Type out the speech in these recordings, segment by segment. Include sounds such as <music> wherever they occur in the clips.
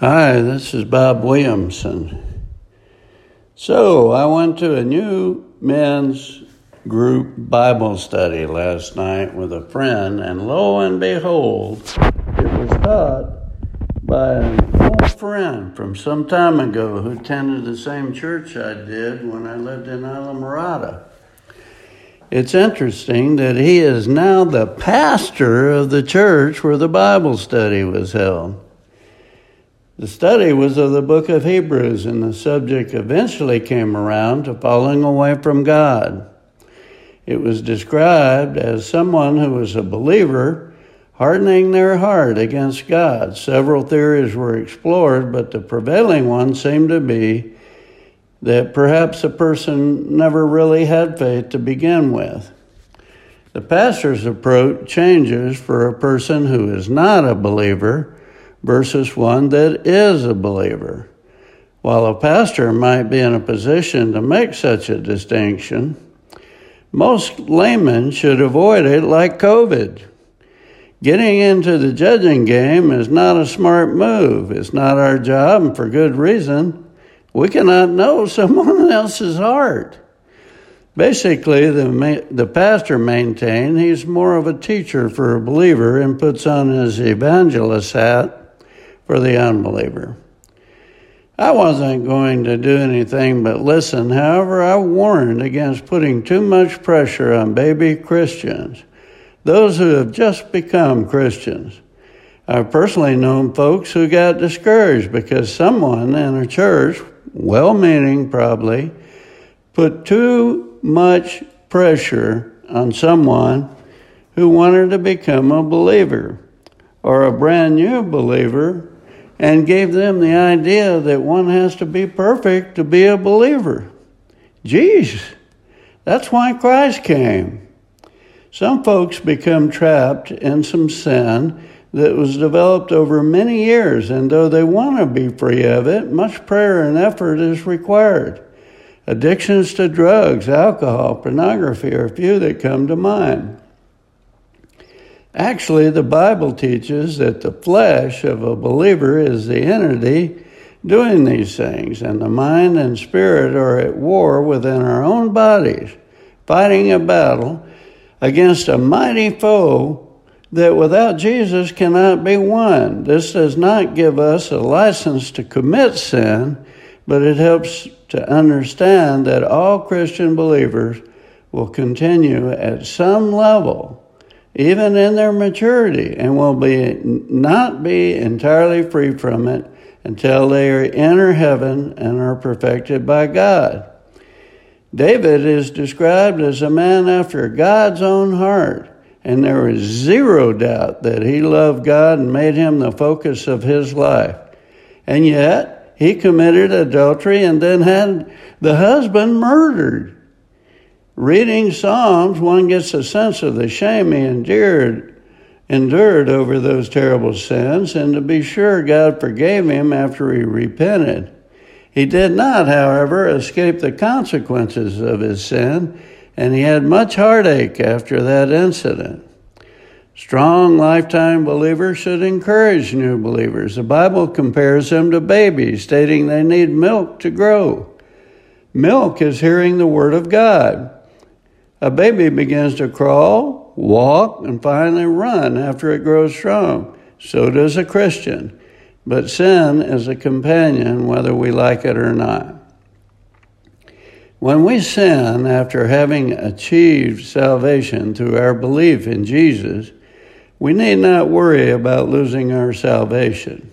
Hi, this is Bob Williamson. So, I went to a new men's group Bible study last night with a friend, and lo and behold, it was taught by an old friend from some time ago who attended the same church I did when I lived in Islamorada. It's interesting that he is now the pastor of the church where the Bible study was held. The study was of the book of Hebrews, and the subject eventually came around to falling away from God. It was described as someone who was a believer hardening their heart against God. Several theories were explored, but the prevailing one seemed to be that perhaps a person never really had faith to begin with. The pastor's approach changes for a person who is not a believer versus one that is a believer. While a pastor might be in a position to make such a distinction, most laymen should avoid it like COVID. Getting into the judging game is not a smart move. It's not our job, and for good reason. We cannot know <laughs> someone else's heart. Basically, the, the pastor maintained he's more of a teacher for a believer and puts on his evangelist hat for the unbeliever. I wasn't going to do anything but listen. However, I warned against putting too much pressure on baby Christians, those who have just become Christians. I've personally known folks who got discouraged because someone in a church, well meaning probably, put too much pressure on someone who wanted to become a believer or a brand new believer and gave them the idea that one has to be perfect to be a believer. Geez, that's why Christ came. Some folks become trapped in some sin that was developed over many years, and though they want to be free of it, much prayer and effort is required. Addictions to drugs, alcohol, pornography are a few that come to mind. Actually, the Bible teaches that the flesh of a believer is the entity doing these things, and the mind and spirit are at war within our own bodies, fighting a battle against a mighty foe that without Jesus cannot be won. This does not give us a license to commit sin, but it helps to understand that all Christian believers will continue at some level even in their maturity, and will be not be entirely free from it until they enter heaven and are perfected by God. David is described as a man after God's own heart, and there is zero doubt that he loved God and made him the focus of his life. And yet, he committed adultery and then had the husband murdered. Reading Psalms, one gets a sense of the shame he endured, endured over those terrible sins, and to be sure, God forgave him after he repented. He did not, however, escape the consequences of his sin, and he had much heartache after that incident. Strong lifetime believers should encourage new believers. The Bible compares them to babies, stating they need milk to grow. Milk is hearing the Word of God. A baby begins to crawl, walk, and finally run after it grows strong. So does a Christian. But sin is a companion whether we like it or not. When we sin after having achieved salvation through our belief in Jesus, we need not worry about losing our salvation.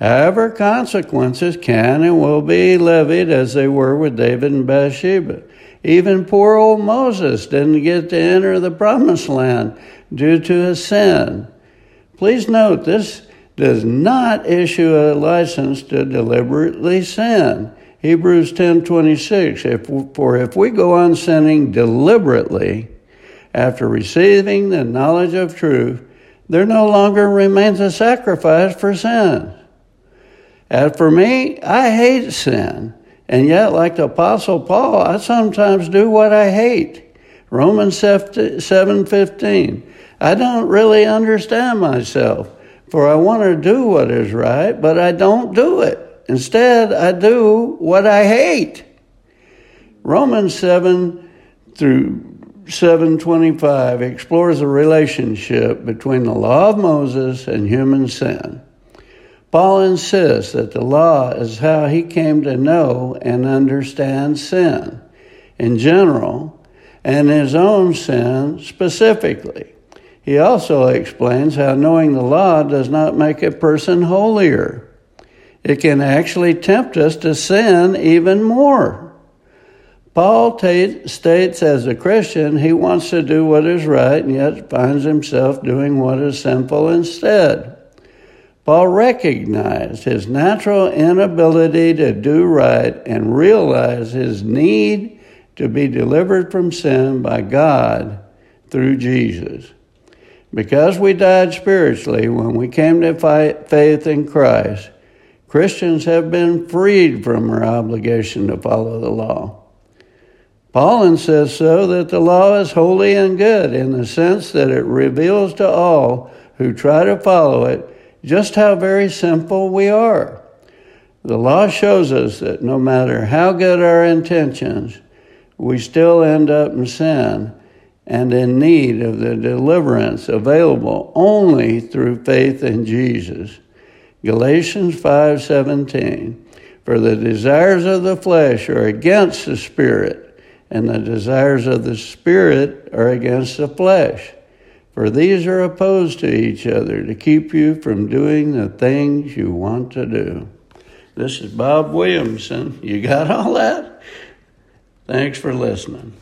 However, consequences can and will be levied as they were with David and Bathsheba. Even poor old Moses didn't get to enter the promised land due to his sin. Please note this does not issue a license to deliberately sin. Hebrews 10:26 if for if we go on sinning deliberately after receiving the knowledge of truth there no longer remains a sacrifice for sin. As for me, I hate sin, and yet like the apostle Paul, I sometimes do what I hate. Romans 7:15. I don't really understand myself, for I want to do what is right, but I don't do it. Instead, I do what I hate. Romans 7 through 725 explores the relationship between the law of Moses and human sin. Paul insists that the law is how he came to know and understand sin in general and his own sin specifically. He also explains how knowing the law does not make a person holier. It can actually tempt us to sin even more. Paul t- states as a Christian he wants to do what is right and yet finds himself doing what is sinful instead. Paul recognized his natural inability to do right and realized his need to be delivered from sin by God through Jesus. Because we died spiritually when we came to faith in Christ, Christians have been freed from our obligation to follow the law. Paulin says so that the law is holy and good in the sense that it reveals to all who try to follow it just how very simple we are. The law shows us that no matter how good our intentions, we still end up in sin and in need of the deliverance available only through faith in Jesus. Galatians 5:17 For the desires of the flesh are against the spirit and the desires of the Spirit are against the flesh. For these are opposed to each other to keep you from doing the things you want to do. This is Bob Williamson. You got all that? Thanks for listening.